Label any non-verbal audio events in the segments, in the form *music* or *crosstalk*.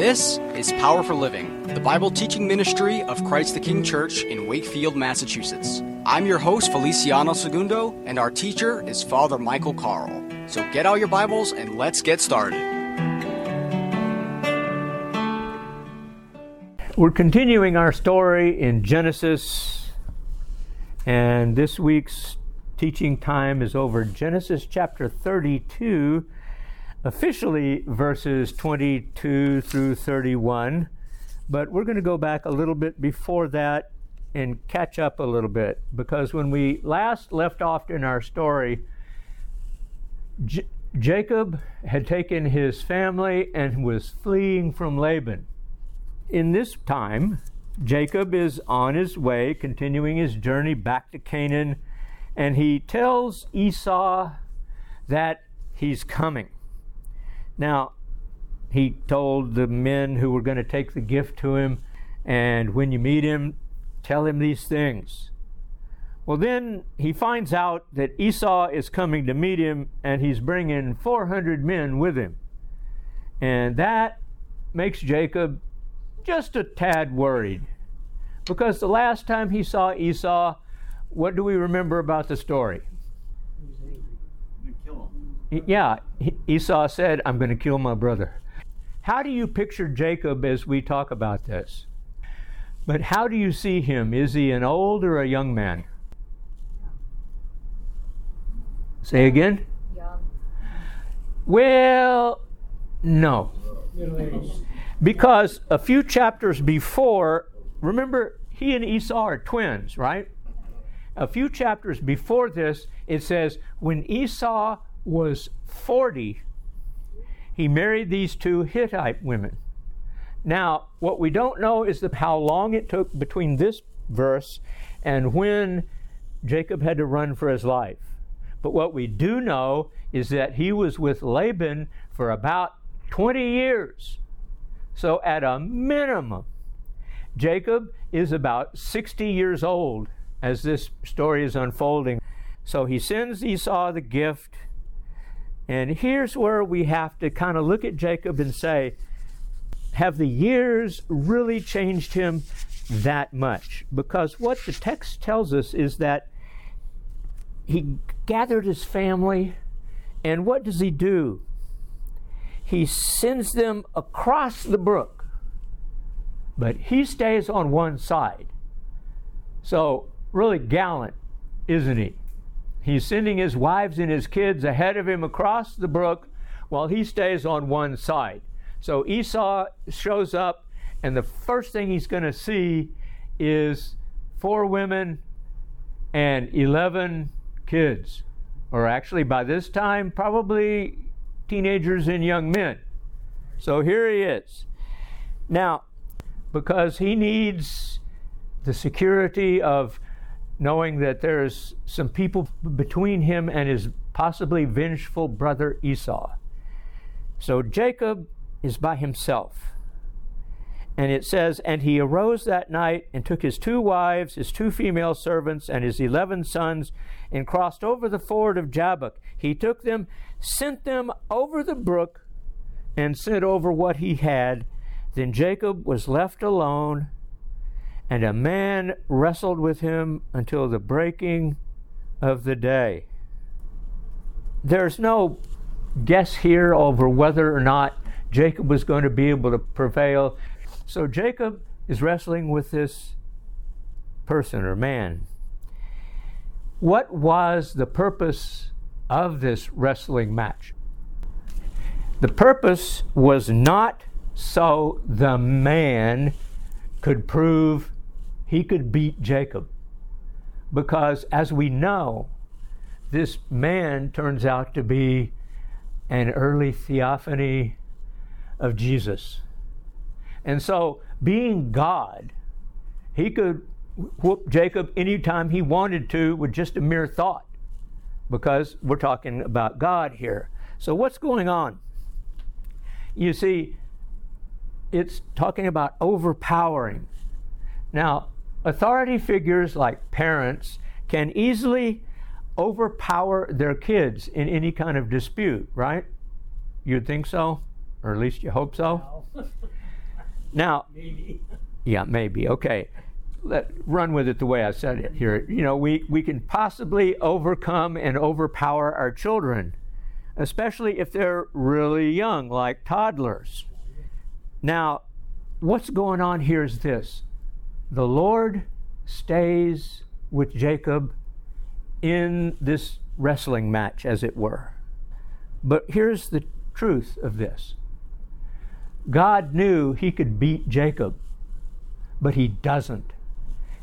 This is Power for Living, the Bible teaching ministry of Christ the King Church in Wakefield, Massachusetts. I'm your host, Feliciano Segundo, and our teacher is Father Michael Carl. So get out your Bibles and let's get started. We're continuing our story in Genesis, and this week's teaching time is over Genesis chapter 32 officially verses 22 through 31, but we're going to go back a little bit before that and catch up a little bit because when we last left off in our story, J- Jacob had taken his family and was fleeing from Laban. In this time, Jacob is on his way, continuing his journey back to Canaan, and he tells Esau that he's coming. Now, he told the men who were going to take the gift to him, and when you meet him, tell him these things. Well, then he finds out that Esau is coming to meet him, and he's bringing 400 men with him. And that makes Jacob just a tad worried. Because the last time he saw Esau, what do we remember about the story? yeah, Esau said, I'm going to kill my brother. How do you picture Jacob as we talk about this? But how do you see him? Is he an old or a young man? Say again? Young. Well, no. Because a few chapters before, remember, he and Esau are twins, right? A few chapters before this, it says, when Esau was 40, he married these two Hittite women. Now, what we don't know is the, how long it took between this verse and when Jacob had to run for his life. But what we do know is that he was with Laban for about 20 years. So, at a minimum, Jacob is about 60 years old as this story is unfolding. So he sends Esau the gift and here's where we have to kind of look at Jacob and say, have the years really changed him that much? Because what the text tells us is that he gathered his family, and what does he do? He sends them across the brook, but he stays on one side. So, really gallant, isn't he? He's sending his wives and his kids ahead of him across the brook while he stays on one side. So Esau shows up, and the first thing he's going to see is four women and 11 kids, or actually by this time, probably teenagers and young men. So here he is. Now, because he needs the security of knowing that there's some people between him and his possibly vengeful brother Esau. So Jacob is by himself. And it says, And he arose that night and took his two wives, his two female servants, and his eleven sons, and crossed over the ford of Jabbok. He took them, sent them over the brook, and sent over what he had. Then Jacob was left alone and a man wrestled with him until the breaking of the day. There's no guess here over whether or not Jacob was going to be able to prevail. So Jacob is wrestling with this person or man. What was the purpose of this wrestling match? The purpose was not so the man could prove he could beat Jacob. Because as we know, this man turns out to be an early theophany of Jesus. And so, being God, he could whoop Jacob anytime he wanted to with just a mere thought, because we're talking about God here. So, what's going on? You see, it's talking about overpowering. Now, authority figures like parents can easily overpower their kids in any kind of dispute, right? You'd think so, or at least you hope so. *laughs* Now, Maybe. yeah, maybe. Okay. Let, run with it the way I said it here. You know, we, we can possibly overcome and overpower our children, especially if they're really young, like toddlers. Now, what's going on here is this the Lord stays with Jacob in this wrestling match, as it were. But here's the truth of this God knew he could beat Jacob, but he doesn't.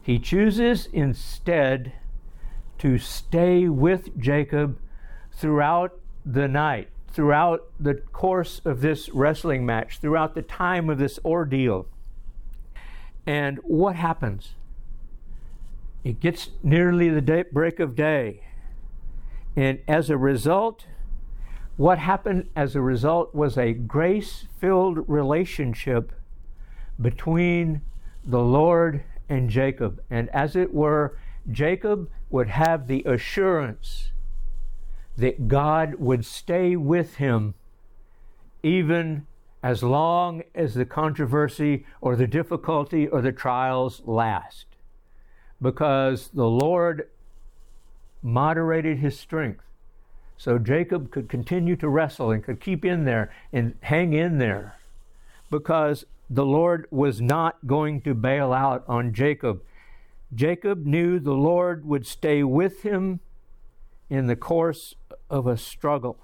He chooses instead to stay with Jacob throughout the night, throughout the course of this wrestling match, throughout the time of this ordeal. And what happens? It gets nearly the day, break of day. And as a result, what happened as a result was a grace filled relationship between the Lord and Jacob. And as it were, Jacob would have the assurance that God would stay with him even as long as the controversy or the difficulty or the trials last. Because the Lord moderated his strength. So Jacob could continue to wrestle and could keep in there and hang in there because the Lord was not going to bail out on Jacob. Jacob knew the Lord would stay with him in the course of a struggle.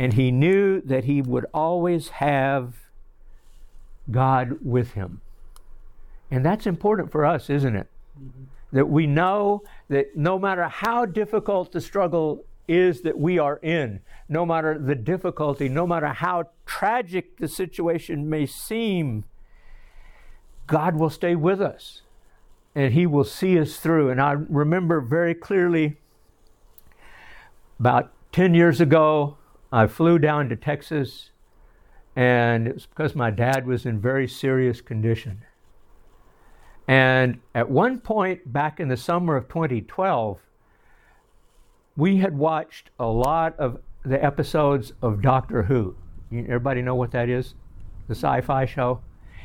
And he knew that he would always have God with him. And that's important for us, isn't it? Mm-hmm. That we know that no matter how difficult the struggle is that we are in, no matter the difficulty, no matter how tragic the situation may seem, God will stay with us and He will see us through. And I remember very clearly about 10 years ago, I flew down to Texas, and it was because my dad was in very serious condition. And at one point back in the summer of 2012, we had watched a lot of the episodes of Doctor Who. Everybody know what that is? The sci fi show?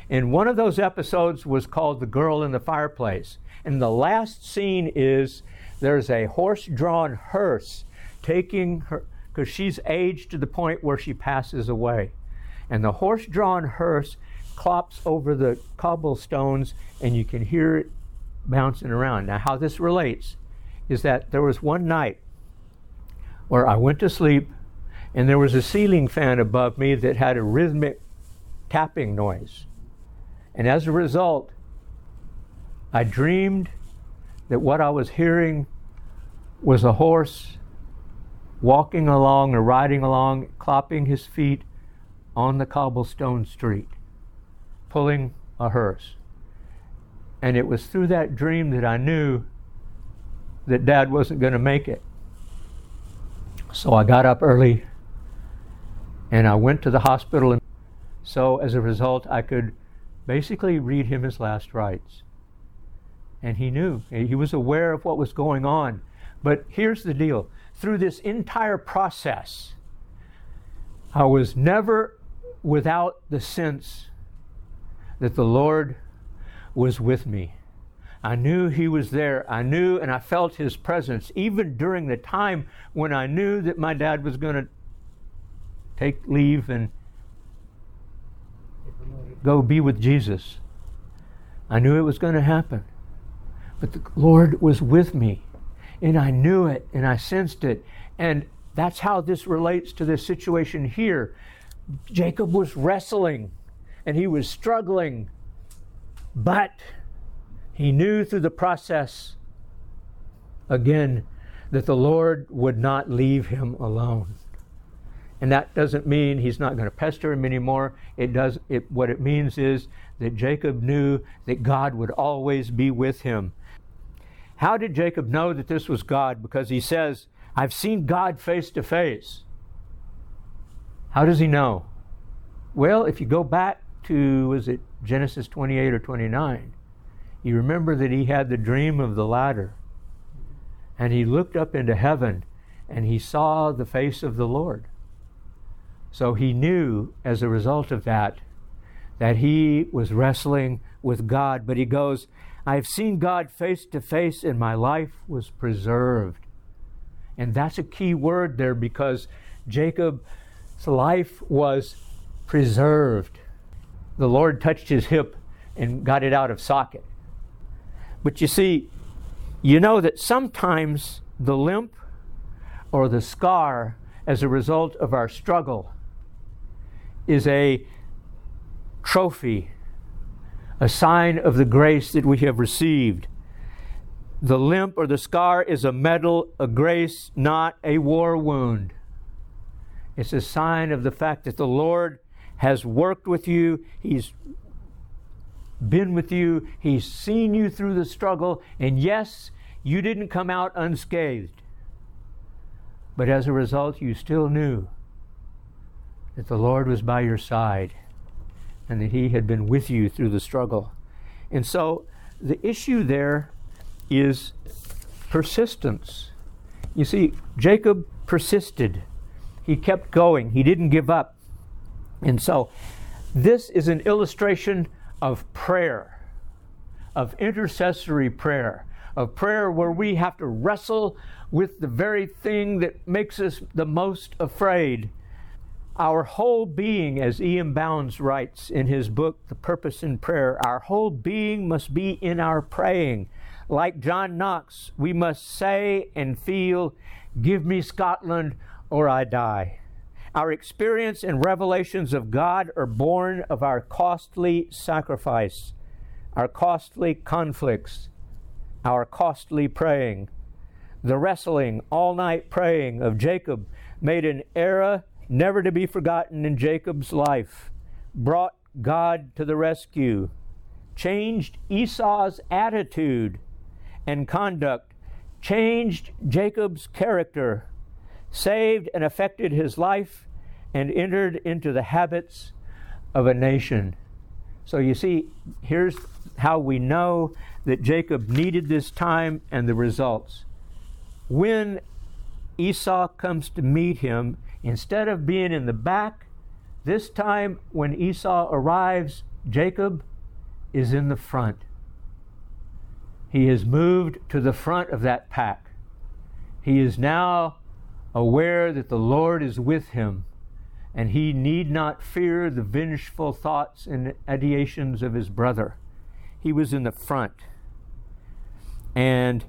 And one of those episodes was called The Girl in the Fireplace. And the last scene is there's a horse drawn hearse taking her, because she's aged to the point where she passes away. And the horse drawn hearse clops over the cobblestones, and you can hear it bouncing around. Now, how this relates is that there was one night where I went to sleep, and there was a ceiling fan above me that had a rhythmic tapping noise. And as a result, I dreamed that what I was hearing was a horse walking along or riding along, clopping his feet on the cobblestone street, pulling a hearse. And it was through that dream that I knew that Dad wasn't going to make it. So I got up early and I went to the hospital. And so as a result, I could basically read him his last rites. And he knew, he was aware of what was going on. But here's the deal through this entire process, I was never without the sense that the Lord was with me. I knew He was there. I knew and I felt His presence, even during the time when I knew that my dad was going to take leave and go be with Jesus. I knew it was going to happen. But the Lord was with me and I knew it and I sensed it. And that's how this relates to this situation here. Jacob was wrestling and he was struggling, but he knew through the process again that the Lord would not leave him alone. And that doesn't mean he's not going to pester him anymore. It does it what it means is that Jacob knew that God would always be with him. How did Jacob know that this was God? Because he says, I've seen God face to face. How does he know? Well, if you go back to, was it Genesis 28 or 29, you remember that he had the dream of the ladder. And he looked up into heaven and he saw the face of the Lord. So he knew as a result of that that he was wrestling with God. But he goes, I've seen God face to face, and my life was preserved. And that's a key word there because Jacob's life was preserved. The Lord touched his hip and got it out of socket. But you see, you know that sometimes the limp or the scar as a result of our struggle is a trophy, a sign of the grace that we have received. The limp or the scar is a medal, a grace, not a war wound. It's a sign of the fact that the Lord has worked with you, He's been with you, He's seen you through the struggle, and yes, you didn't come out unscathed. But as a result, you still knew that the Lord was by your side and that He had been with you through the struggle. And so the issue there is persistence. You see, Jacob persisted, he kept going, he didn't give up. And so this is an illustration of prayer, of intercessory prayer, of prayer where we have to wrestle with the very thing that makes us the most afraid. Our whole being, as E.M. Bounds writes in his book, The Purpose in Prayer, our whole being must be in our praying. Like John Knox, we must say and feel, Give me Scotland or I die. Our experience and revelations of God are born of our costly sacrifice, our costly conflicts, our costly praying. The wrestling, all night praying of Jacob made an era never to be forgotten in Jacob's life, brought God to the rescue, changed Esau's attitude and conduct, changed Jacob's character, saved and affected his life, and entered into the habits of a nation. So you see, here's how we know that Jacob needed this time and the results. When Esau comes to meet him, instead of being in the back, this time when Esau arrives, Jacob is in the front. He has moved to the front of that pack. He is now aware that the Lord is with him, and he need not fear the vengeful thoughts and ideations of his brother. He was in the front. And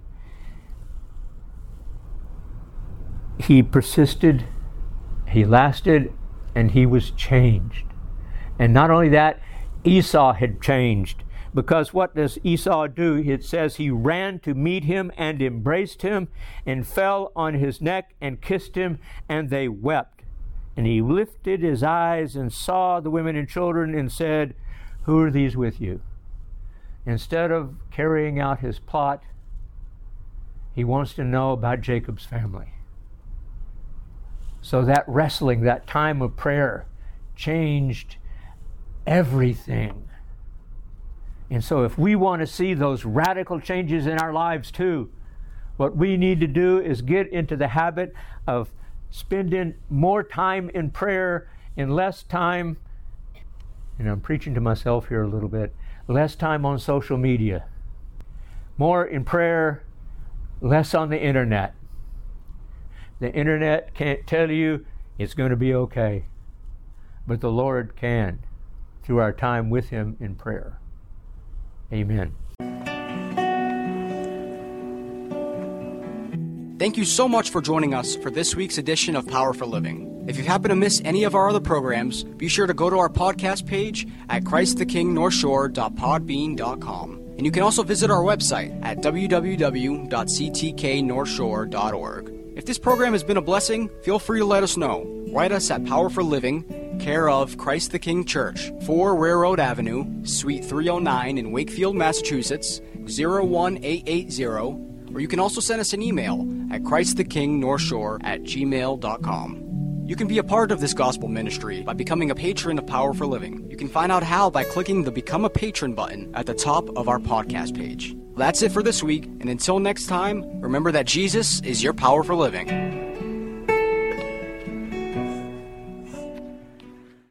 he persisted, he lasted, and he was changed. And not only that, Esau had changed. Because what does Esau do? It says he ran to meet him and embraced him and fell on his neck and kissed him, and they wept. And he lifted his eyes and saw the women and children and said, Who are these with you? Instead of carrying out his plot, he wants to know about Jacob's family. So that wrestling, that time of prayer, changed everything. And so, if we want to see those radical changes in our lives too, what we need to do is get into the habit of spending more time in prayer and less time, and I'm preaching to myself here a little bit, less time on social media, more in prayer, less on the internet. The internet can't tell you it's going to be okay, but the Lord can through our time with Him in prayer. Amen. Thank you so much for joining us for this week's edition of Power for Living. If you happen to miss any of our other programs, be sure to go to our podcast page at ChristTheKingNorthshore.podbean.com. And you can also visit our website at www.ctknorthshore.org. If this program has been a blessing, feel free to let us know. Write us at Power for Living, care of Christ the King Church, 4 Railroad Avenue, Suite 309 in Wakefield, Massachusetts, 01880, or you can also send us an email at ChristTheKingNorthshore at gmail.com. You can be a part of this gospel ministry by becoming a patron of Power for Living. You can find out how by clicking the Become a Patron button at the top of our podcast page. That's it for this week, and until next time, remember that Jesus is your power for living.